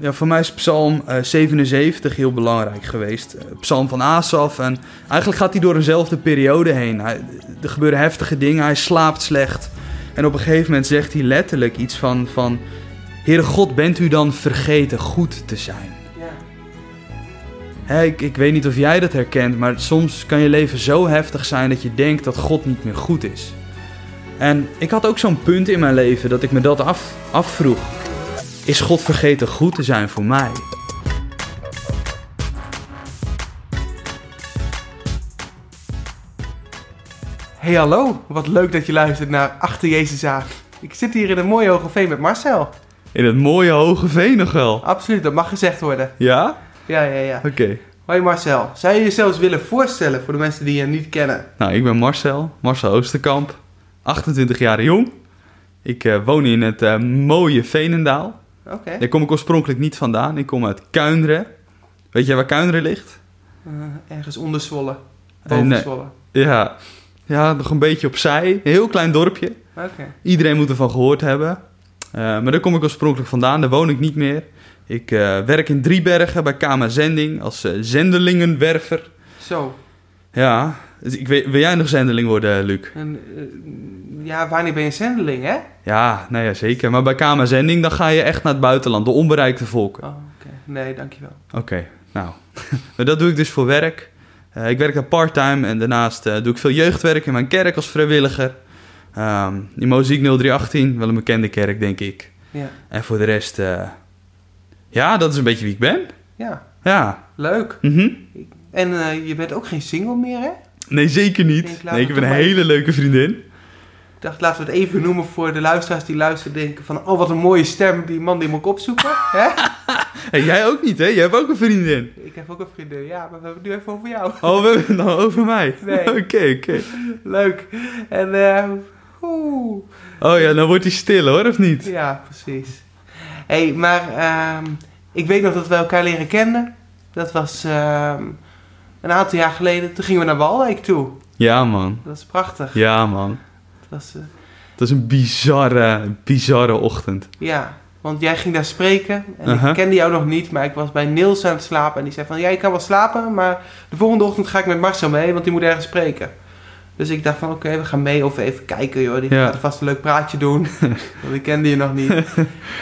Ja, voor mij is Psalm eh, 77 heel belangrijk geweest. Eh, Psalm van Asaf. En eigenlijk gaat hij door eenzelfde periode heen. Hij, er gebeuren heftige dingen, hij slaapt slecht. En op een gegeven moment zegt hij letterlijk iets van... van Heere God, bent u dan vergeten goed te zijn? Ja. Hè, ik, ik weet niet of jij dat herkent, maar soms kan je leven zo heftig zijn dat je denkt dat God niet meer goed is. En ik had ook zo'n punt in mijn leven dat ik me dat af, afvroeg. Is God vergeten goed te zijn voor mij? Hey hallo, wat leuk dat je luistert naar Achter Jezus aan. Ik zit hier in een mooie hoge veen met Marcel. In het mooie hoge veen nog wel. Absoluut, dat mag gezegd worden. Ja? Ja, ja, ja. Oké. Hoi Marcel, zou je jezelf willen voorstellen voor de mensen die je niet kennen? Nou, ik ben Marcel, Marcel Oosterkamp, 28 jaar jong. Ik eh, woon in het eh, mooie Veenendaal. Oké. Daar kom ik oorspronkelijk niet vandaan. Ik kom uit Kuinderen. Weet jij waar Kuinderen ligt? Eh, ergens onder Zwolle. Eh, Boven nee. Zwolle. Ja, ja, nog een beetje opzij. Een heel klein dorpje. Oké. Iedereen moet ervan gehoord hebben. Eh, maar daar kom ik oorspronkelijk vandaan. Daar woon ik niet meer. Ik werk in Driebergen bij KMA Zending als zendelingenwerver. Zo. Ja, dus ik weet, wil jij nog zendeling worden, Luc? En, eh, ja, wanneer ben je zendeling, hè? Ja, nou ja, zeker. Maar bij KMA Zending, dan ga je echt naar het buitenland, de onbereikte volken. Oh, oké. Nee, dankjewel. Oké, nou. maar dat doe ik dus voor werk. Eh, ik werk daar part-time en daarnaast eh, doe ik veel jeugdwerk in mijn kerk als vrijwilliger. Ehm in Moziek 0318, wel een bekende kerk, denk ik. Ja. En voor de rest, ja, dat is een beetje wie ik ben. Ja, Ja. leuk. Mhm. En je bent ook geen single meer, hè? Nee, zeker Ik niet. denk, laat Nee, ik heb een hele leuke vriendin. Ik dacht, laten we het even noemen voor de luisteraars die luisteren. Denken van, oh, wat een mooie stem. Die man die moet ik opzoeken. hè? Hey, jij ook niet, hè? Jij hebt ook een vriendin. Ik heb ook een vriendin. Ja, maar we hebben het nu even over jou. Oh, we hebben het nou over mij. Nee. Oké, oké. Leuk. En, eh. Oh ja, dan wordt hij stil hoor, of niet? Ja, precies. Hé, hey, maar ehm, ik weet nog dat we elkaar leren kennen. Dat was ehm, een aantal jaar geleden. Toen gingen we naar Walwijk toe. Ja, man. Dat is prachtig. Ja, man. Dat was, eh, Dat is een bizarre, bizarre ochtend. ja, want jij ging daar spreken. En ik kende jou nog niet, maar ik was bij Niels aan het slapen. En die zei van, ja, je kan wel slapen, maar de volgende ochtend ga ik met Marcel mee, want die moet ergens spreken. Dus ik dacht van, oké, we gaan mee of even kijken, joh. Die Ja. gaat vast een leuk praatje doen. want ik kende je nog niet.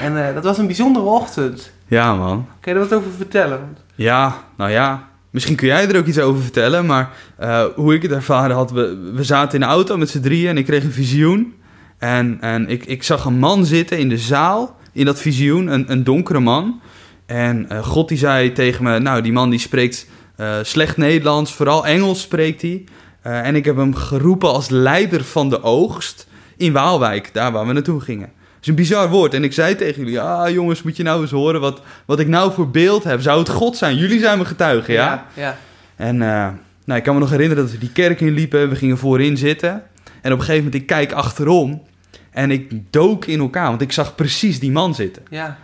en eh, dat was een bijzondere ochtend. Ja, man. Kan je er wat over vertellen? Ja, nou ja. Misschien kun jij er ook iets over vertellen, maar eh, hoe ik het ervaren had, we, we zaten in de auto met z'n drieën en ik kreeg een visioen. En, en ik, ik zag een man zitten in de zaal, in dat visioen, een, een donkere man. En eh, God die zei tegen me, nou die man die spreekt eh, slecht Nederlands, vooral Engels spreekt hij. En ik heb hem geroepen als leider van de oogst in Waalwijk, daar waar we naartoe gingen. Is een bizar woord. En ik zei tegen jullie, ah jongens, moet je nou eens horen wat, wat ik nou voor beeld heb. Zou het God zijn? Jullie zijn mijn getuigen, ja? Ja. ja. En eh, nou, ik kan me nog herinneren dat we die kerk in liepen. We gingen voorin zitten. En op een gegeven moment, ik kijk achterom. En ik dook in elkaar, want ik zag precies die man zitten. Ja.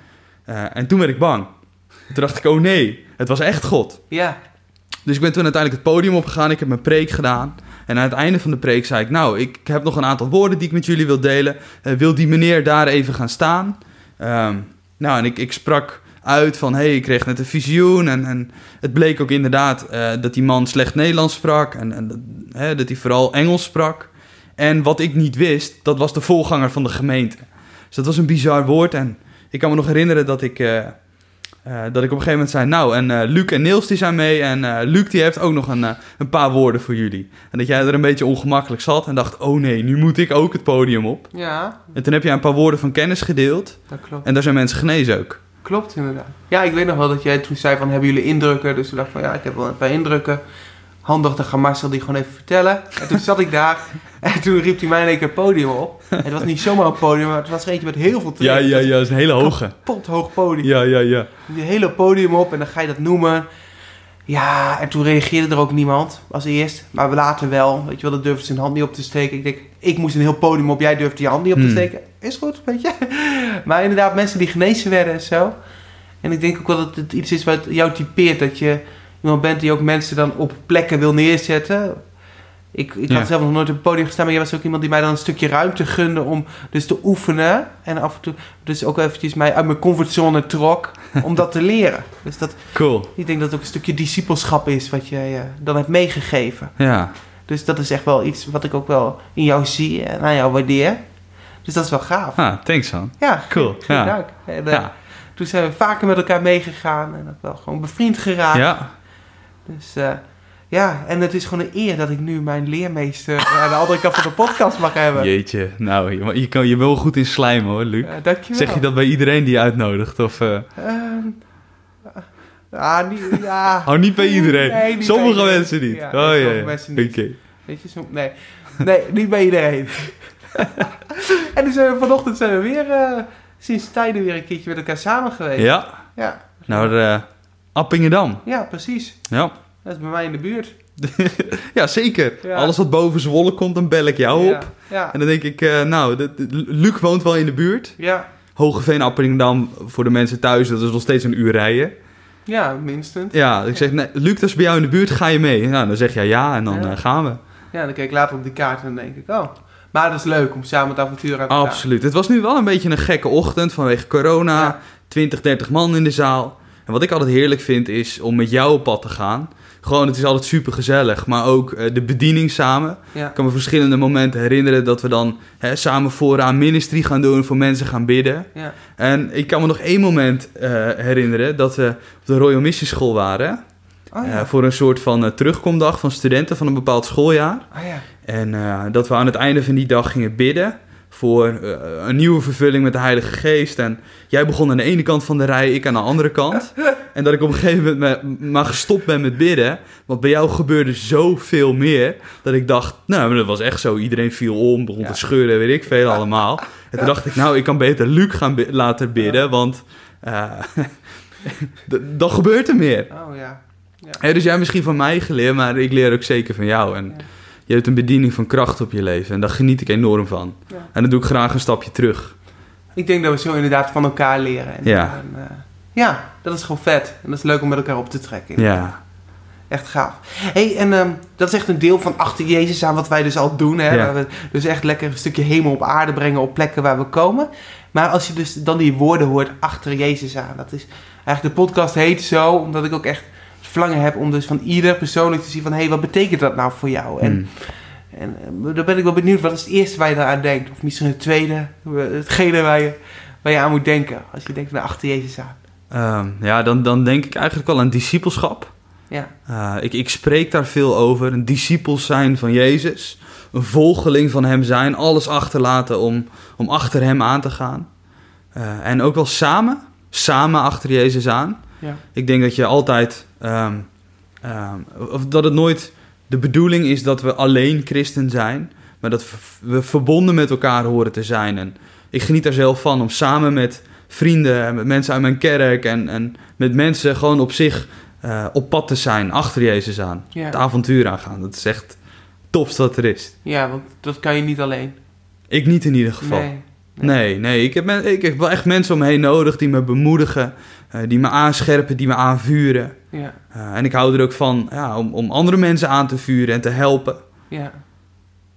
Eh, en toen werd ik bang. Toen dacht ik, oh nee, het was echt God. Ja. Dus ik ben toen uiteindelijk het podium opgegaan. Ik heb mijn preek gedaan. En aan het einde van de preek zei ik... Nou, ik heb nog een aantal woorden die ik met jullie wil delen. Eh, wil die meneer daar even gaan staan? Ehm, nou, en ik, ik sprak uit van... hey, ik kreeg net een visioen. En, en het bleek ook inderdaad eh, dat die man slecht Nederlands sprak. En, en dat, hij vooral Engels sprak. En wat ik niet wist, dat was de voorganger van de gemeente. Dus dat was een bizar woord. En ik kan me nog herinneren dat ik... eh, eh, dat ik op een gegeven moment zei, nou, en eh, Luc en Niels die zijn mee en eh, Luc die heeft ook nog een, een paar woorden voor jullie. En dat jij er een beetje ongemakkelijk zat en dacht, oh nee, nu moet ik ook het podium op. Ja, En toen heb jij een paar woorden van kennis gedeeld dat klopt. en daar zijn mensen genezen ook. Klopt inderdaad. Ja, ik weet nog wel dat jij toen zei van, hebben jullie indrukken? Dus toen dacht ik van, ja, ik heb wel een paar indrukken. Handig, dan gaat Marcel die gewoon even vertellen. En toen zat ik daar en toen riep hij mij in één keer het podium op. En het was niet zomaar een podium, maar het was er eentje met heel veel Ja, treden. ja, ja, dat is een hele hoge. Pot hoog podium. Ja, ja, ja. Die hele podium op en dan ga je dat noemen. Ja, en toen reageerde er ook niemand als eerst. Maar we later wel. Weet je wel, dat durfde zijn hand niet op te steken. Ik denk, ik moest een heel podium op, jij durfde je hand niet op te Hmm. steken. Is goed, weet je. Maar inderdaad, mensen die genezen werden en zo. En ik denk ook wel dat het iets is wat jou typeert. Dat je iemand bent die ook mensen dan op plekken wil neerzetten. Ik, ik Ja. had zelf nog nooit op het podium gestaan, maar jij was ook iemand die mij dan een stukje ruimte gunde om dus te oefenen. En af en toe dus ook eventjes mij uit mijn comfortzone trok om dat te leren. Dus dat, Cool. ik denk dat het ook een stukje discipelschap is wat jij eh, dan hebt meegegeven. Ja. Dus dat is echt wel iets wat ik ook wel in jou zie en aan jou waardeer. Dus dat is wel gaaf. Ah, thanks man. Ja, Cool, ja. dank. En, eh, Ja. Toen zijn we vaker met elkaar meegegaan en ook wel gewoon bevriend geraakt. Ja. Dus eh, ja, en het is gewoon een eer dat ik nu mijn leermeester aan de andere kant van de podcast mag hebben. Jeetje. Nou, je, je, kan, je wel goed in slijmen hoor, Luc. Ja, dankjewel. Zeg je dat bij iedereen die je uitnodigt? Of, eh Ehm, ah, niet, ja. oh, niet bij iedereen. Nee, niet Sommige bij iedereen. mensen niet. Ja, oh sommige ja. mensen niet. Oké. Weet je, nee. nee, niet bij iedereen. en dus vanochtend zijn we weer eh, sinds tijden weer een keertje met elkaar samen geweest. Ja. Ja, Nou, eh Appingedam. ja precies. Ja. Dat is bij mij in de buurt. ja, zeker. Ja. Alles wat boven Zwolle komt, dan bel ik jou Ja, op. ja, En dan denk ik, eh, nou, de- de- Luc woont wel in de buurt. ja, Hogeveen, Appingedam, voor de mensen thuis, dat is nog steeds een uur rijden. ja, minstens. Ja, ik zeg, nee, Luc, dat is bij jou in de buurt, ga je mee? Nou, dan zeg jij ja en dan eh, gaan we. Ja, dan kijk ik later op die kaart en dan denk ik, oh. Maar dat is leuk om samen het avontuur aan te gaan. Absoluut. Het was nu wel een beetje een gekke ochtend vanwege corona. Ja. 20, 30 man in de zaal. En wat ik altijd heerlijk vind is om met jou op pad te gaan. Gewoon, het is altijd super gezellig. Maar ook eh, de bediening samen. Ja, Ik kan me verschillende momenten herinneren dat we dan hè, samen vooraan ministry gaan doen, voor mensen gaan bidden. ja, En ik kan me nog één moment eh, herinneren dat we op de Royal Missieschool waren. oh ja, eh, voor een soort van terugkomdag van studenten van een bepaald schooljaar. oh ja, En dat we aan het einde van die dag gingen bidden voor eh, een nieuwe vervulling met de Heilige Geest. En jij begon aan de ene kant van de rij, ik aan de andere kant. en dat ik op een gegeven moment me- maar gestopt ben met bidden. Want bij jou gebeurde zoveel meer. Dat ik dacht, nou, dat was echt zo. Iedereen viel om, begon Ja. te scheuren, weet ik veel allemaal. En toen dacht ik, nou, ik kan beter Luc gaan bi- laten bidden. Want d- dan gebeurt er meer. oh ja. ja. Dus jij hebt misschien van mij geleerd, maar ik leer ook zeker van jou. En Ja. Je hebt een bediening van kracht op je leven. En daar geniet ik enorm van. Ja. En dan doe ik graag een stapje terug. Ik denk dat we zo inderdaad van elkaar leren. En, Ja. en, eh, ja, dat is gewoon vet. En dat is leuk om met elkaar op te trekken. Ja, Echt gaaf. hey, en ehm, dat is echt een deel van achter Jezus aan wat wij dus al doen. Hè? Ja. We dus echt lekker een stukje hemel op aarde brengen op plekken waar we komen. Maar als je dus dan die woorden hoort achter Jezus aan. Dat is eigenlijk de podcast heet zo, omdat ik ook echt verlangen heb om dus van ieder persoonlijk te zien van... hé, hey, wat betekent dat nou voor jou? En, Mm. en eh, dan ben ik wel benieuwd, wat is het eerste waar je aan denkt? Of misschien het tweede, eh, hetgene waar je, waar je aan moet denken als je denkt van achter Jezus aan. Ehm, ja dan, dan denk ik eigenlijk wel aan discipelschap. Ja, Eh, ik, ik spreek daar veel over. Een discipel zijn van Jezus. Een volgeling van hem zijn. Alles achterlaten om, om achter hem aan te gaan. En ook wel samen. Samen achter Jezus aan. Ja, Ik denk dat je altijd. ehm, ehm, of dat het nooit de bedoeling is dat we alleen christen zijn. Maar dat we- verbonden met elkaar horen te zijn. En ik geniet daar zelf van om samen met vrienden, en met mensen uit mijn kerk en, en met mensen gewoon op zich eh, op pad te zijn, achter Jezus aan. ja. Het avontuur aangaan. Dat is echt topste wat er is. ja, want dat kan je niet alleen. Ik niet in ieder geval. Nee. Nee, nee. Ik heb, men- ik heb wel echt mensen om me heen nodig die me bemoedigen, eh, die me aanscherpen, die me aanvuren. Ja, Uh, en ik hou er ook van ja, om, om andere mensen aan te vuren en te helpen. ja,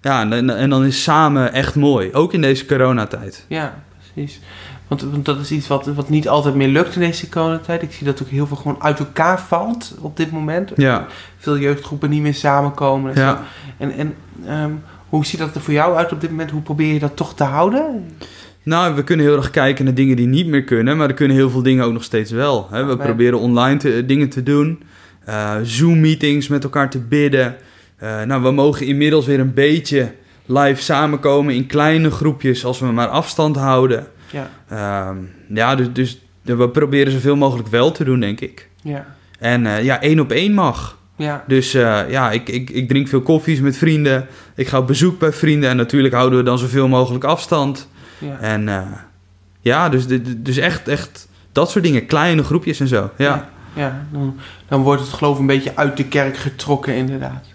Ja, en, en, dan is samen echt mooi. Ook in deze coronatijd. ja, precies. Want, want dat is iets wat, wat niet altijd meer lukt in deze coronatijd. Ik zie dat ook heel veel gewoon uit elkaar valt op dit moment. Ja, Veel jeugdgroepen niet meer samenkomen. En, ja. zo. en, en ehm, hoe ziet dat er voor jou uit op dit moment? Hoe probeer je dat toch te houden? Nou, we kunnen heel erg kijken naar dingen die niet meer kunnen. Maar er kunnen heel veel dingen ook nog steeds wel. Hè? We proberen online te- dingen te doen. eh, Zoom-meetings met elkaar te bidden. Eh, nou, we mogen inmiddels weer een beetje live samenkomen in kleine groepjes als we maar afstand houden. Ja, Ehm, ja, dus, dus we proberen zoveel mogelijk wel te doen, denk ik. ja, En eh, ja, één op één mag. Ja, Dus eh, ja, ik, ik, ik drink veel koffies met vrienden. Ik ga op bezoek bij vrienden. En natuurlijk houden we dan zoveel mogelijk afstand. ja. En eh, ja, dus, dus echt, echt dat soort dingen. Kleine groepjes en zo. Ja. Ja, dan, dan wordt het geloof een beetje uit de kerk getrokken inderdaad.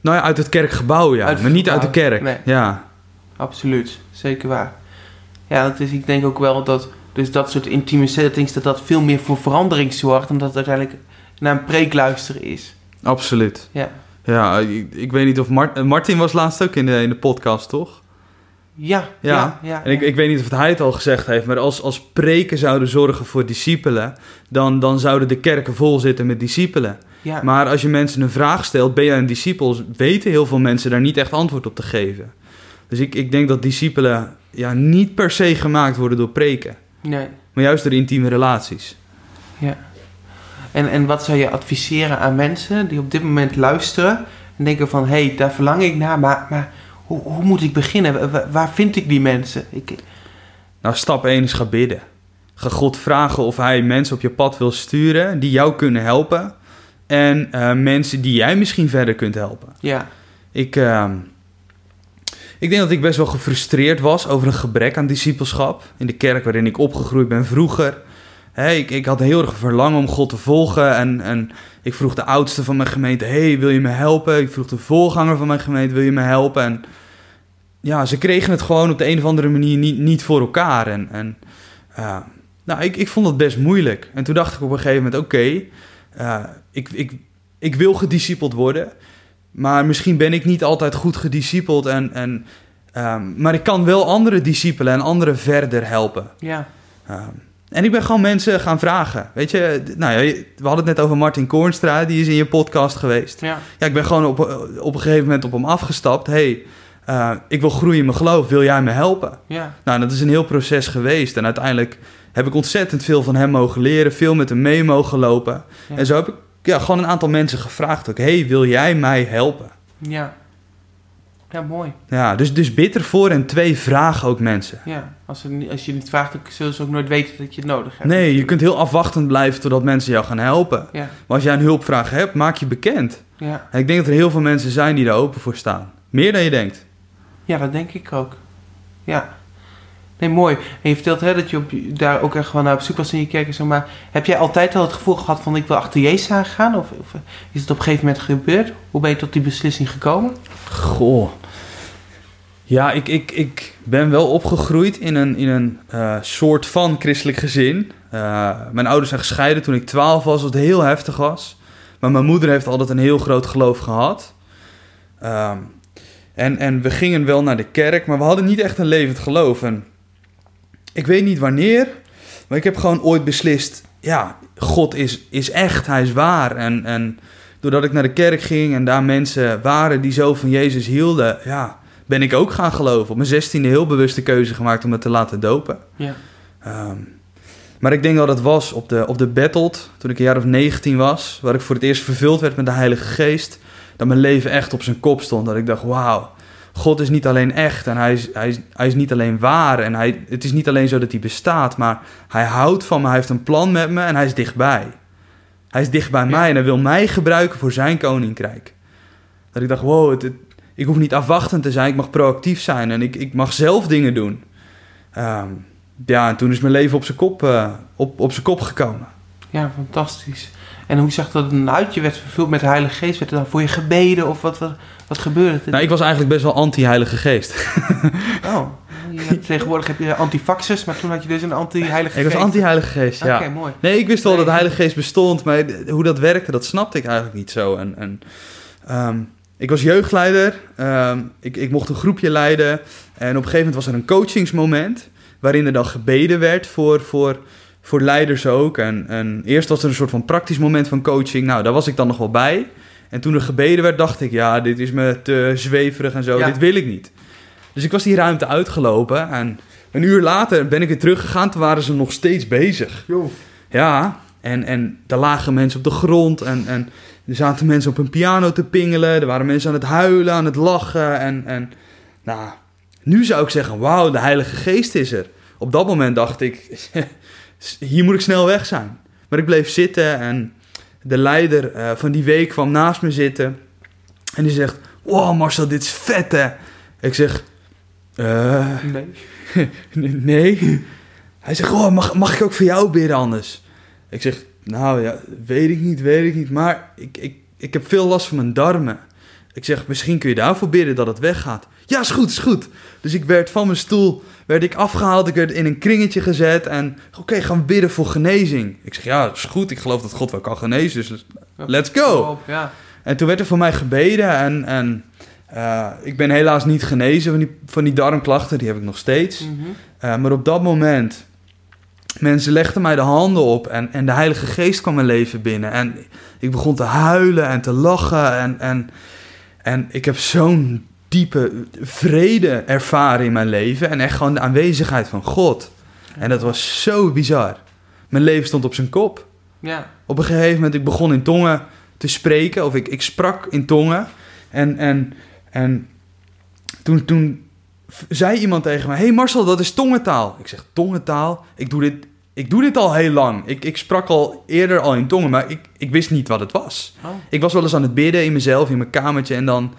Nou ja, uit het kerkgebouw, ja. Het maar niet uit de kerk. nee. Ja. Absoluut, zeker waar. Ja, dat is, ik denk ook wel dat dus dat soort intieme settings, dat dat veel meer voor verandering zorgt, omdat het uiteindelijk naar een preek luisteren is. Absoluut. Ja. Ja, ik, ik weet niet of Mart- eh, Martin was laatst ook in de, in de podcast, toch? Ja, Ja. ja, ja. En ik, ik weet niet of hij het al gezegd heeft, maar als, als preken zouden zorgen voor discipelen, dan, dan zouden de kerken vol zitten met discipelen. ja. Maar als je mensen een vraag stelt, ben jij een discipel, weten heel veel mensen daar niet echt antwoord op te geven. Dus ik, ik denk dat discipelen ja, niet per se gemaakt worden door preken, nee. maar juist door intieme relaties. En, en wat zou je adviseren aan mensen die op dit moment luisteren en denken van, hé, hey, daar verlang ik naar, maar, maar hoe, hoe moet ik beginnen? Wa- Waar, vind ik die mensen? Ik, Nou, stap 1 is ga bidden. Ga God vragen of hij mensen op je pad wil sturen die jou kunnen helpen. En eh, mensen die jij misschien verder kunt helpen. ja, Ik, ehm, ik denk dat ik best wel gefrustreerd was over een gebrek aan discipelschap. In de kerk waarin ik opgegroeid ben vroeger. Hè, ik, ik had heel erg verlangen om God te volgen. En, en ik vroeg de oudste van mijn gemeente: Hey, wil je me helpen? Ik vroeg de voorganger van mijn gemeente: Wil je me helpen? En ja, ze kregen het gewoon op de een of andere manier niet, niet voor elkaar. En, en nou, ik, ik vond het best moeilijk. En toen dacht ik op een gegeven moment: Oké, eh, ik, ik, ik wil gediscipeld worden. Maar misschien ben ik niet altijd goed gediscipeld. En, en, ehm, maar ik kan wel andere discipelen en anderen verder helpen. ja, Ehm, en ik ben gewoon mensen gaan vragen. Weet je, nou ja, we hadden het net over Martin Koornstra, die is in je podcast geweest. ja, Ja, ik ben gewoon op, op een gegeven moment op hem afgestapt. hey, eh, ik wil groeien in mijn geloof, wil jij me helpen? ja, Nou, dat is een heel proces geweest. En uiteindelijk heb ik ontzettend veel van hem mogen leren, veel met hem mee mogen lopen. Ja. En zo heb ik ja, gewoon een aantal mensen gevraagd ook, hey, wil jij mij helpen? ja. Ja, mooi. Ja, dus, dus bid ervoor en twee, vraag ook mensen. Ja, als, ze als je niet vraagt, dan zullen ze ook nooit weten dat je het nodig hebt. Nee, je kunt heel afwachtend blijven totdat mensen jou gaan helpen. Ja, Maar als jij een hulpvraag hebt, maak je bekend. ja. En ik denk dat er heel veel mensen zijn die daar open voor staan. Meer dan je denkt. ja, dat denk ik ook. Ja. Nee, mooi. En je vertelt hè, dat je op, daar ook echt gewoon naar op zoek was in je kerk en zo. Maar heb jij altijd al het gevoel gehad van ik wil achter Jezus aangaan? Of, of is het op een gegeven moment gebeurd? Hoe ben je tot die beslissing gekomen? Goh. Ja, ik, ik, ik ben wel opgegroeid in een, in een eh, soort van christelijk gezin. Eh, mijn ouders zijn gescheiden toen ik 12 was, wat heel heftig was. Maar mijn moeder heeft altijd een heel groot geloof gehad. Ehm, en, en we gingen wel naar de kerk, maar we hadden niet echt een levend geloof. En ik weet niet wanneer, maar ik heb gewoon ooit beslist... Ja, God is, is echt, hij is waar. En, en doordat ik naar de kerk ging en daar mensen waren die zo van Jezus hielden... Ja, ben ik ook gaan geloven. Op mijn zestiende heel bewuste keuze gemaakt om me te laten dopen. Ja. Ehm, maar ik denk dat het was op de, op de Battled, toen ik een jaar of 19 was, waar ik voor het eerst vervuld werd met de Heilige Geest, dat mijn leven echt op zijn kop stond. Dat ik dacht, wauw, God is niet alleen echt en hij is, hij is, hij is niet alleen waar. En hij, het is niet alleen zo dat hij bestaat, maar hij houdt van me, hij heeft een plan met me en hij is dichtbij. Hij is dicht bij Ja. mij en hij wil mij gebruiken voor zijn koninkrijk. Dat ik dacht, wow, het, het- ik hoef niet afwachtend te zijn, ik mag proactief zijn en ik, ik mag zelf dingen doen. Ehm, ja, en toen is mijn leven op zijn kop, eh, op, op zijn kop gekomen. Ja, fantastisch. En hoe zag dat dan uit? Je werd vervuld met de Heilige Geest. Werd er dan voor je gebeden of wat, wat, wat gebeurde er? Nou, ik was eigenlijk best wel anti-heilige geest. Oh, tegenwoordig heb je antifaxers, maar toen had je dus een anti-Heilige ik Geest. was anti-heilige geest, ja. Oké, mooi. Nee, ik wist wel Nee. dat de Heilige Geest bestond, maar hoe dat werkte, dat snapte ik eigenlijk niet zo. En, en, ehm, ik was jeugdleider, ehm, ik, ik mocht een groepje leiden en op een gegeven moment was er een coachingsmoment waarin er dan gebeden werd voor, voor, voor leiders ook. En, en eerst was er een soort van praktisch moment van coaching, nou daar was ik dan nog wel bij. En toen er gebeden werd, dacht ik, ja, dit is me te zweverig en zo, Ja. dit wil ik niet. Dus ik was die ruimte uitgelopen en een uur later ben ik weer teruggegaan, toen waren ze nog steeds bezig. Ja, en, en daar lagen mensen op de grond en, en er zaten mensen op een piano te pingelen. Er waren mensen aan het huilen, aan het lachen. En, en nou, nu zou ik zeggen, wauw, de Heilige Geest is er. Op dat moment dacht ik, hier moet ik snel weg zijn. Maar ik bleef zitten en de leider eh, van die week kwam naast me zitten. En die zegt, wow Marcel, dit is vet hè. Ik zeg, eh... Nee. Nee. Hij zegt, oh, mag, mag ik ook voor jou bidden anders? Ik zeg, nou ja, weet ik niet, weet ik niet. Maar ik, ik, ik heb veel last van mijn darmen. Ik zeg, misschien kun je daarvoor bidden dat het weggaat. Ja, is goed, is goed. Dus ik werd van mijn stoel werd ik afgehaald. Ik werd in een kringetje gezet. En oké, gaan we bidden voor genezing. Ik zeg, ja, is goed. Ik geloof dat God wel kan genezen. Dus let's go. Ja, En toen werd er voor mij gebeden en, en eh, ik ben helaas niet genezen van die, van die darmklachten, die heb ik nog steeds. Mhm. Eh, maar op dat moment, mensen legden mij de handen op en, en de Heilige Geest kwam mijn leven binnen. En ik begon te huilen en te lachen en, en, en ik heb zo'n diepe vrede ervaren in mijn leven en echt gewoon de aanwezigheid van God. En dat was zo bizar. Mijn leven stond op zijn kop. Ja. Op een gegeven moment, ik begon in tongen te spreken, of ik, ik sprak in tongen. En, en, en toen, toen zei iemand tegen mij, hey Marcel, dat is tongentaal. Ik zeg, tongentaal? Ik doe dit, ik doe dit al heel lang. Ik, ik sprak al eerder al in tongen, maar ik, ik wist niet wat het was. Oh. Ik was wel eens aan het bidden in mezelf, in mijn kamertje, en dan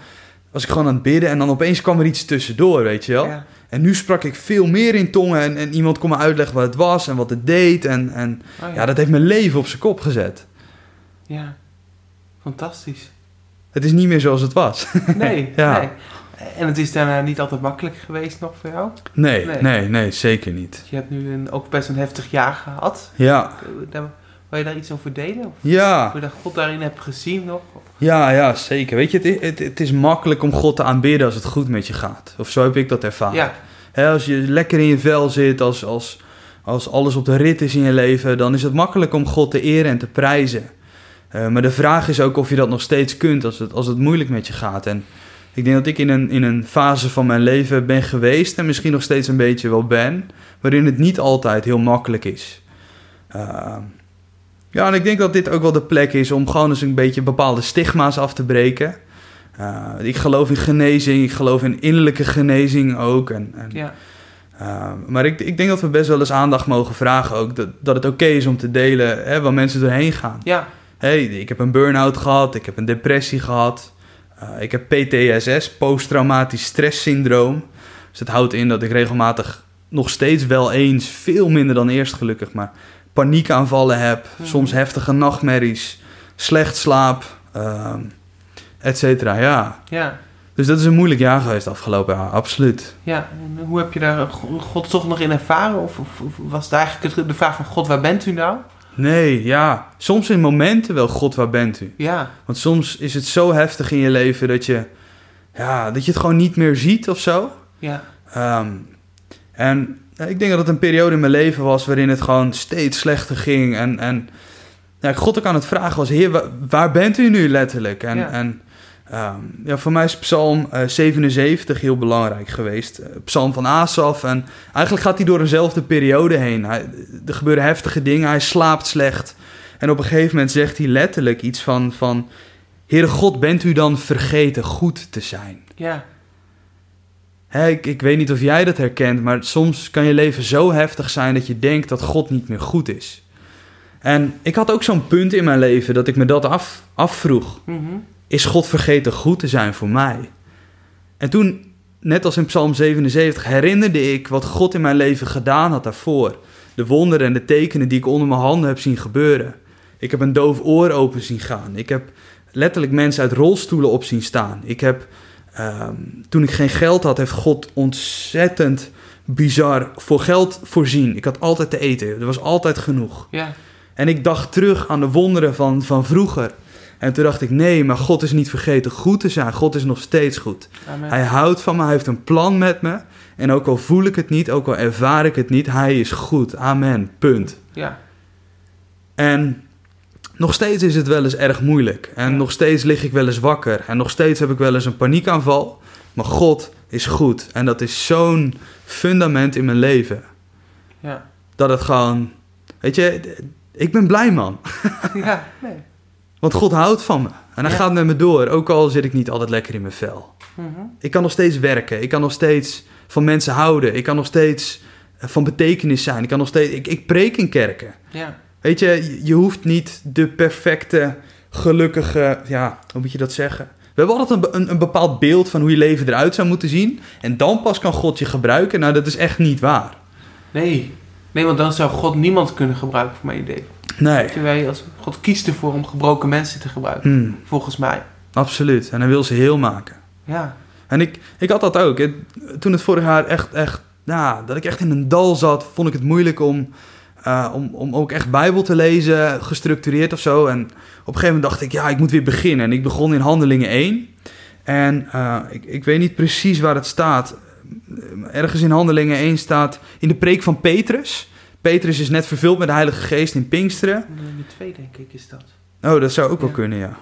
was ik gewoon aan het bidden en dan opeens kwam er iets tussendoor, weet je wel. Ja. En nu sprak ik veel meer in tongen en, en iemand kon me uitleggen wat het was en wat het deed. En, en Oh, ja, dat heeft mijn leven op zijn kop gezet. Ja. Fantastisch. Het is niet meer zoals het was. Nee, Ja. nee. En het is daarna niet altijd makkelijk geweest nog voor jou? Nee, Nee. nee, nee, zeker niet. Je hebt nu een, ook best een heftig jaar gehad. Ja, daar- Wil je daar iets over delen? Of ja, hoe je God daarin hebt gezien nog? ja, ja, zeker. Weet je, het, het, het is makkelijk om God te aanbidden als het goed met je gaat. Of zo heb ik dat ervaren. Ja, als je lekker in je vel zit, als, als, als alles op de rit is in je leven, dan is het makkelijk om God te eren en te prijzen. Eh, maar de vraag is ook of je dat nog steeds kunt als het, als het moeilijk met je gaat. En ik denk dat ik in een, in een fase van mijn leven ben geweest en misschien nog steeds een beetje wel ben, waarin het niet altijd heel makkelijk is. Eh, ja, en ik denk dat dit ook wel de plek is om gewoon eens een beetje bepaalde stigma's af te breken. Eh, ik geloof in genezing, ik geloof in innerlijke genezing ook. En, en, ja, uh, maar ik, ik denk dat we best wel eens aandacht mogen vragen ook. Dat, dat het oké is om te delen hè, waar mensen doorheen gaan. ja, Hey, ik heb een burn-out gehad, ik heb een depressie gehad. Uh, ik heb PTSS, posttraumatisch stresssyndroom. Dus dat houdt in dat ik regelmatig nog steeds wel eens, veel minder dan eerst gelukkig, maar paniekaanvallen heb. Mhm. Soms heftige nachtmerries, slecht slaap, uh, et cetera. Ja. ja. Dus dat is een moeilijk jaar geweest afgelopen jaar, absoluut. Ja, en hoe heb je daar God toch nog in ervaren? Of, of, of was het eigenlijk de vraag van God, waar bent u nou? Nee, ja. Soms in momenten wel, God, waar bent u? Ja, Want soms is het zo heftig in je leven dat je, ja, dat je het gewoon niet meer ziet of zo. ja, Ehm, en ja, ik denk dat het een periode in mijn leven was waarin het gewoon steeds slechter ging. En, en ja, ik God ook aan het vragen was, heer, wa- waar bent u nu letterlijk? En, Ja. en ehm, ja, voor mij is Psalm eh, 77 heel belangrijk geweest. Eh, Psalm van Asaf. En eigenlijk gaat hij door eenzelfde periode heen. Hij, er gebeuren heftige dingen, hij slaapt slecht. En op een gegeven moment zegt hij letterlijk iets van, van... Heere God, bent u dan vergeten goed te zijn? ja, Hè, ik, ik weet niet of jij dat herkent, maar soms kan je leven zo heftig zijn dat je denkt dat God niet meer goed is. En ik had ook zo'n punt in mijn leven dat ik me dat af, afvroeg. mhm, Is God vergeten goed te zijn voor mij? En toen, net als in Psalm 77, herinnerde ik wat God in mijn leven gedaan had daarvoor. De wonderen en de tekenen die ik onder mijn handen heb zien gebeuren. Ik heb een doof oor open zien gaan. Ik heb letterlijk mensen uit rolstoelen op zien staan. Ik heb, ehm, toen ik geen geld had, heeft God ontzettend bizar voor geld voorzien. Ik had altijd te eten. Er was altijd genoeg. ja, En ik dacht terug aan de wonderen van, van vroeger. En toen dacht ik, nee, maar God is niet vergeten goed te zijn. God is nog steeds goed. amen. Hij houdt van me, hij heeft een plan met me. En ook al voel ik het niet, ook al ervaar ik het niet, hij is goed. Amen. Punt. Ja, En nog steeds is het wel eens erg moeilijk. En Ja. nog steeds lig ik wel eens wakker. En nog steeds heb ik wel eens een paniekaanval. Maar God is goed. En dat is zo'n fundament in mijn leven. ja, Dat het gewoon... Weet je, ik ben blij man. ja, nee. Want God houdt van me. En hij Ja. gaat met me door. Ook al zit ik niet altijd lekker in mijn vel. Mhm. Ik kan nog steeds werken. Ik kan nog steeds van mensen houden. Ik kan nog steeds eh, van betekenis zijn. Ik kan nog steeds... Ik, ik preek in kerken. Ja, Weet je, je- je hoeft niet de perfecte, gelukkige... Ja, hoe moet je dat zeggen? We hebben altijd een, een, een bepaald beeld van hoe je leven eruit zou moeten zien. En dan pas kan God je gebruiken. Nou, dat is echt niet waar. nee. Nee, want dan zou God niemand kunnen gebruiken voor mijn idee. Nee. Terwijl als God kiest ervoor om gebroken mensen te gebruiken, Hmm, volgens mij. absoluut. En hij wil ze heel maken. Ja, En ik, ik had dat ook. Toen het vorig jaar echt, echt, dat ik echt in een dal zat, vond ik het moeilijk om, eh, om, om ook echt Bijbel te lezen, gestructureerd of zo. En op een gegeven moment dacht ik, ja, ik moet weer beginnen. En ik begon in Handelingen 1. En eh, ik, ik weet niet precies waar het staat. Ergens in Handelingen 1 staat in de preek van Petrus. Petrus is net vervuld met de Heilige Geest in Pinksteren. Nummer twee, denk ik, is dat. Oh, dat zou ook wel Ja. kunnen, ja.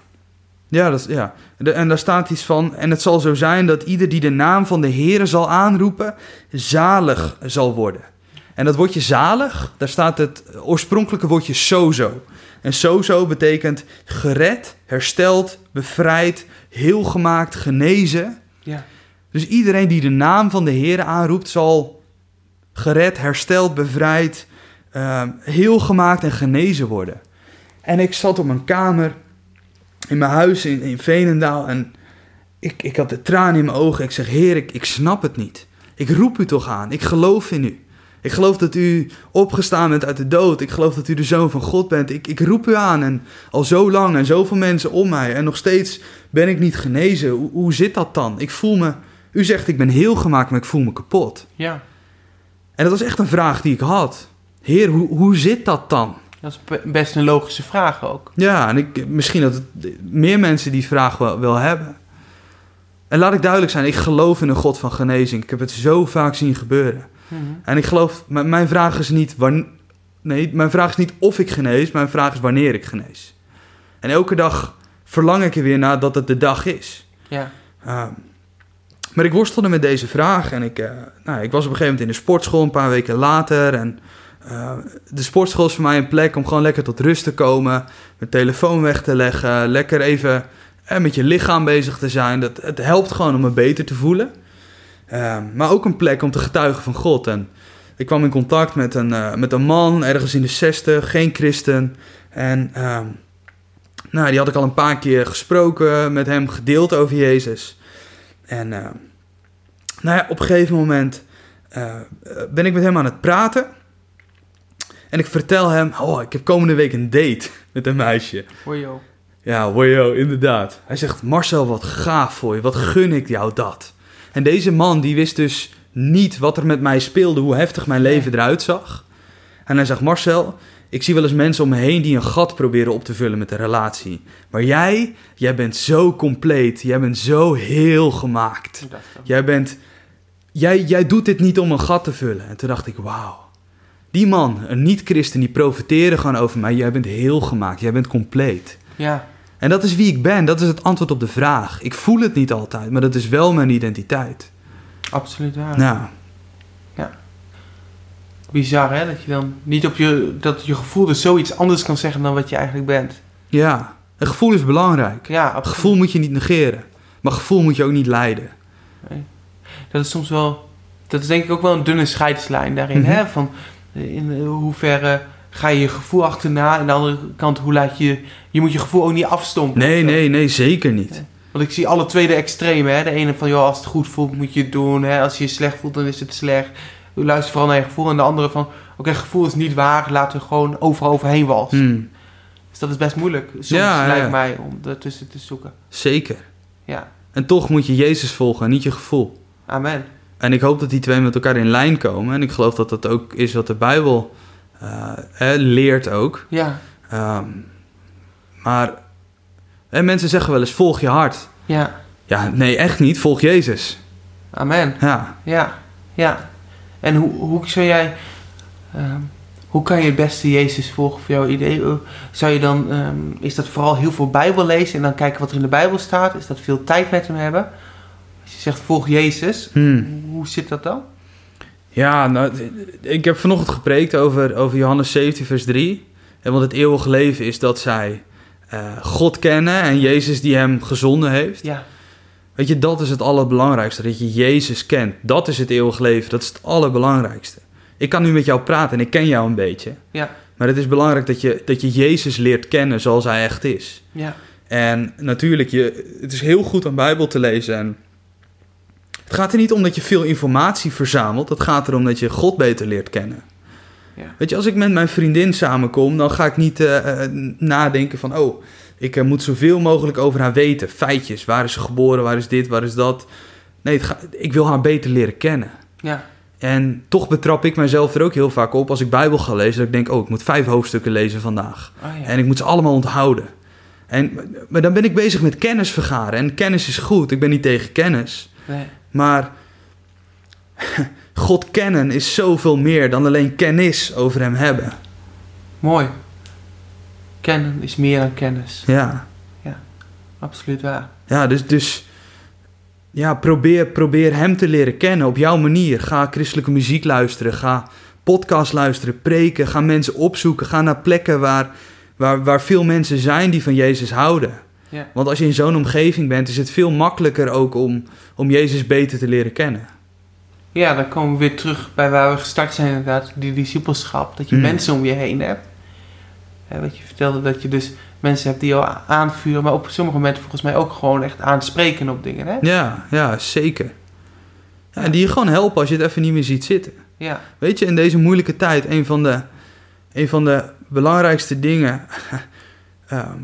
Ja, dat, ja. De- en daar staat iets van... En het zal zo zijn dat ieder die de naam van de Heere zal aanroepen... zalig zal worden. En dat woordje zalig, daar staat het oorspronkelijke woordje sozo. En sozo betekent gered, hersteld, bevrijd, heel gemaakt, genezen. Ja. Dus iedereen die de naam van de Heere aanroept... zal gered, hersteld, bevrijd, eh, heel gemaakt en genezen worden. En ik zat op mijn kamer in mijn huis in, in Veenendaal en ik, ik had de tranen in mijn ogen. Ik zeg, Heer, ik, ik snap het niet. Ik roep u toch aan. Ik geloof in u. Ik geloof dat u opgestaan bent uit de dood. Ik geloof dat u de zoon van God bent. Ik, ik roep u aan en al zo lang en zoveel mensen om mij. En nog steeds ben ik niet genezen. Hoe, hoe zit dat dan? Ik voel me... U zegt ik ben heel gemaakt, maar ik voel me kapot. Ja. En dat was echt een vraag die ik had. Heer, hoe, hoe zit dat dan? Dat is be- best een logische vraag ook. Ja, en ik, misschien dat het, meer mensen die vraag wel, wel hebben. En laat ik duidelijk zijn, ik geloof in een God van genezing. Ik heb het zo vaak zien gebeuren. Mhm. En ik geloof, mijn vraag is niet nee, mijn vraag is niet of ik genees, mijn vraag is wanneer ik genees. En elke dag verlang ik er weer naar dat het de dag is. Ja. Ehm, maar ik worstelde met deze vraag en ik, eh, nou, ik was op een gegeven moment in de sportschool een paar weken later. En eh, de sportschool is voor mij een plek om gewoon lekker tot rust te komen, mijn telefoon weg te leggen, lekker even eh, met je lichaam bezig te zijn. Dat, het helpt gewoon om me beter te voelen. Ehm, maar ook een plek om te getuigen van God. En ik kwam in contact met een, eh, met een man, ergens in de 60, geen christen. En ehm, nou, die had ik al een paar keer gesproken, met hem gedeeld over Jezus. En eh, nou ja, op een gegeven moment eh, ben ik met hem aan het praten. En ik vertel hem, oh, ik heb komende week een date met een meisje. Ook. Ja, wojo, inderdaad. Hij zegt, Marcel, wat gaaf voor je. Wat gun ik jou dat. En deze man, die wist dus niet wat er met mij speelde, hoe heftig mijn leven eruit zag. En hij zegt, Marcel, ik zie wel eens mensen om me heen die een gat proberen op te vullen met een relatie. Maar jij, jij bent zo compleet. Jij bent zo heel gemaakt. Jij bent, jij, jij doet dit niet om een gat te vullen. En toen dacht ik, wauw. Die man, een niet-christen, die profiteerde gewoon over mij. Jij bent heel gemaakt. Jij bent compleet. Ja. En dat is wie ik ben. Dat is het antwoord op de vraag. Ik voel het niet altijd, maar dat is wel mijn identiteit. Absoluut waar. Nou, Bizar hè, dat je dan niet op je, dat je gevoel dus zoiets anders kan zeggen dan wat je eigenlijk bent. ja. Een gevoel is belangrijk. Ja, Een absoluut. gevoel moet je niet negeren. Maar gevoel moet je ook niet leiden. Dat is soms wel, dat is denk ik ook wel een dunne scheidslijn daarin Mhm. hè, van in eh, hoeverre ga je je gevoel achterna en aan de andere kant hoe laat je, je moet je gevoel ook niet afstompen. Nee, nee, nee, zeker niet. Want ik zie alle twee de extremen. Hè? De ene van, joh, als het goed voelt, moet je het doen. Hè? Als je je slecht voelt, dan is het slecht. Luister vooral naar je gevoel. En de andere van, oké, gevoel is niet waar. Laten we gewoon overal overheen walsen. Hmm, Dus dat is best moeilijk. Soms Ja, lijkt ja. mij om ertussen te zoeken. zeker. Ja, En toch moet je Jezus volgen en niet je gevoel. amen. En ik hoop dat die twee met elkaar in lijn komen. En ik geloof dat dat ook is wat de Bijbel eh, leert ook. Ja, Ehm, maar hè, mensen zeggen wel eens, volg je hart. ja, Ja, nee, echt niet. Volg Jezus. amen. Ja. Ja, ja. En hoe, hoe zou jij... ehm, hoe kan je het beste Jezus volgen voor jouw idee? Zou je dan... ehm, is dat vooral heel veel Bijbel lezen en dan kijken wat er in de Bijbel staat? Is dat veel tijd met hem hebben? Als je zegt volg Jezus, Hmm. hoe zit dat dan? Ja, nou, ik heb vanochtend gepreekt over, over Johannes 17, vers 3. En want het eeuwige leven is dat zij eh, God kennen en Jezus die hem gezonden heeft. Ja, Weet je, dat is het allerbelangrijkste. Dat je Jezus kent. Dat is het eeuwige leven. Dat is het allerbelangrijkste. Ik kan nu met jou praten en ik ken jou een beetje. ja, Maar het is belangrijk dat je, dat je Jezus leert kennen zoals hij echt is. ja, En natuurlijk, je, het is heel goed om Bijbel te lezen. En het gaat er niet om dat je veel informatie verzamelt. Het gaat erom dat je God beter leert kennen. Ja. Weet je, als ik met mijn vriendin samenkom, dan ga ik niet eh, eh, nadenken van... oh, ik eh, moet zoveel mogelijk over haar weten. Feitjes, waar is ze geboren, waar is dit, waar is dat. Nee, het ik wil haar beter leren kennen. ja, En toch betrap ik mezelf er ook heel vaak op als ik Bijbel ga lezen. Dat ik denk, oh, ik moet vijf hoofdstukken lezen vandaag. Oh, ja. En ik moet ze allemaal onthouden. En, maar dan ben ik bezig met kennis vergaren. En kennis is goed. Ik ben niet tegen kennis. Nee. Maar God kennen is zoveel meer dan alleen kennis over hem hebben. Mooi. Kennen is meer dan kennis. Ja, Absoluut waar. ja dus, dus ja, probeer, probeer hem te leren kennen op jouw manier. Ga christelijke muziek luisteren. Ga podcast luisteren, preken. Ga mensen opzoeken. Ga naar plekken waar, waar, waar veel mensen zijn die van Jezus houden. Ja. Want als je in zo'n omgeving bent, is het veel makkelijker ook om, om Jezus beter te leren kennen. Ja, dan komen we weer terug bij waar we gestart zijn inderdaad. Die discipelschap. Dat je Hmm. mensen om je heen hebt. Hè, wat je vertelde, dat je dus mensen hebt die jou aanvuren. Maar op sommige momenten volgens mij ook gewoon echt aanspreken op dingen. Hè? Ja, ja, zeker. Ja, en die je gewoon helpen als je het even niet meer ziet zitten. Ja. Weet je, in deze moeilijke tijd, een van de, een van de belangrijkste dingen ehm,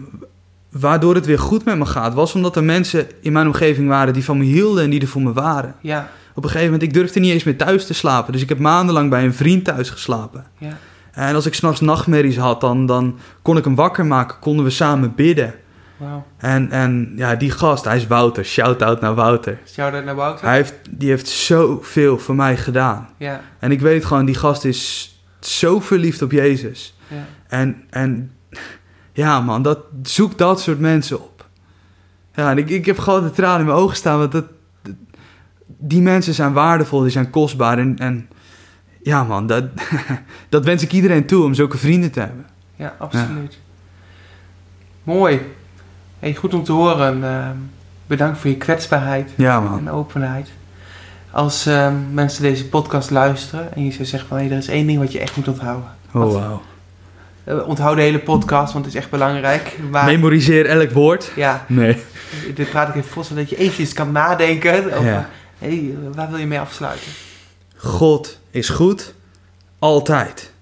waardoor het weer goed met me gaat, was omdat er mensen in mijn omgeving waren die van me hielden en die er voor me waren. Ja. Op een gegeven moment, ik durfde niet eens meer thuis te slapen, dus ik heb maandenlang bij een vriend thuis geslapen. Ja. En als ik s'nachts nachtmerries had, dan, dan kon ik hem wakker maken, konden we samen bidden. En, en ja, die gast, hij is Wouter, shout-out naar Wouter. Shout-out naar Wouter. Hij heeft, die heeft zoveel voor mij gedaan. Ja. En ik weet gewoon, die gast is zo verliefd op Jezus. Ja. En, en ja, man, dat, zoek dat soort mensen op. Ja, en ik, ik heb gewoon de tranen in mijn ogen staan, want dat, dat- die mensen zijn waardevol, die zijn kostbaar. En, en ja, man, dat, dat wens ik iedereen toe om zulke vrienden te hebben. Ja, absoluut. Mooi. Hey, goed om te horen. Ehm, bedankt voor je kwetsbaarheid Ja, man. en openheid. Als ehm, mensen deze podcast luisteren en je zou zeggen van hé, er is één ding wat je echt moet onthouden. Oh, wauw. Eh, onthoud de hele podcast, want het is echt belangrijk. Maar Memoriseer elk woord. ja, Nee. dit praat ik even voor, zodat je eventjes kan nadenken over Ja. hé, waar wil je mee afsluiten? God is goed, altijd.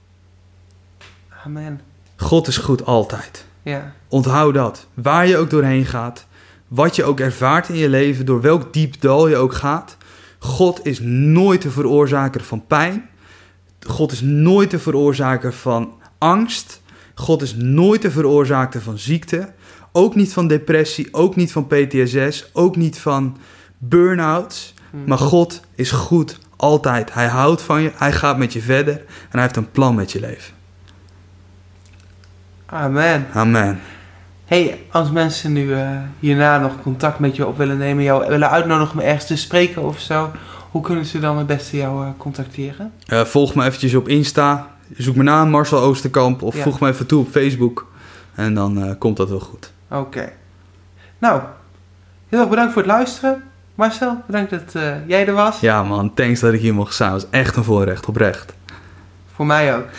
Amen. God is goed, altijd. Ja, Onthoud dat. Waar je ook doorheen gaat, wat je ook ervaart in je leven, door welk diep dal je ook gaat, God is nooit de veroorzaker van pijn. God is nooit de veroorzaker van angst. God is nooit de veroorzaker van ziekte. Ook niet van depressie, ook niet van PTSS, ook niet van burn-outs. Hm. Maar God is goed, altijd. Hij houdt van je, hij gaat met je verder en hij heeft een plan met je leven. Amen. Amen. Hey, als mensen nu eh, hierna nog contact met je op willen nemen, jou willen uitnodigen om ergens te spreken of zo, hoe kunnen ze dan het beste jou eh, contacteren? Eh, volg me eventjes op Insta. Zoek me naam Marcel Oosterkamp of Ja. voeg me even toe op Facebook. En dan eh, komt dat wel goed. Oké. Nou, heel erg bedankt voor het luisteren. Marcel, bedankt dat eh, jij er was. Ja man, thanks dat ik hier mocht zijn. Was echt een voorrecht, oprecht. Voor mij ook.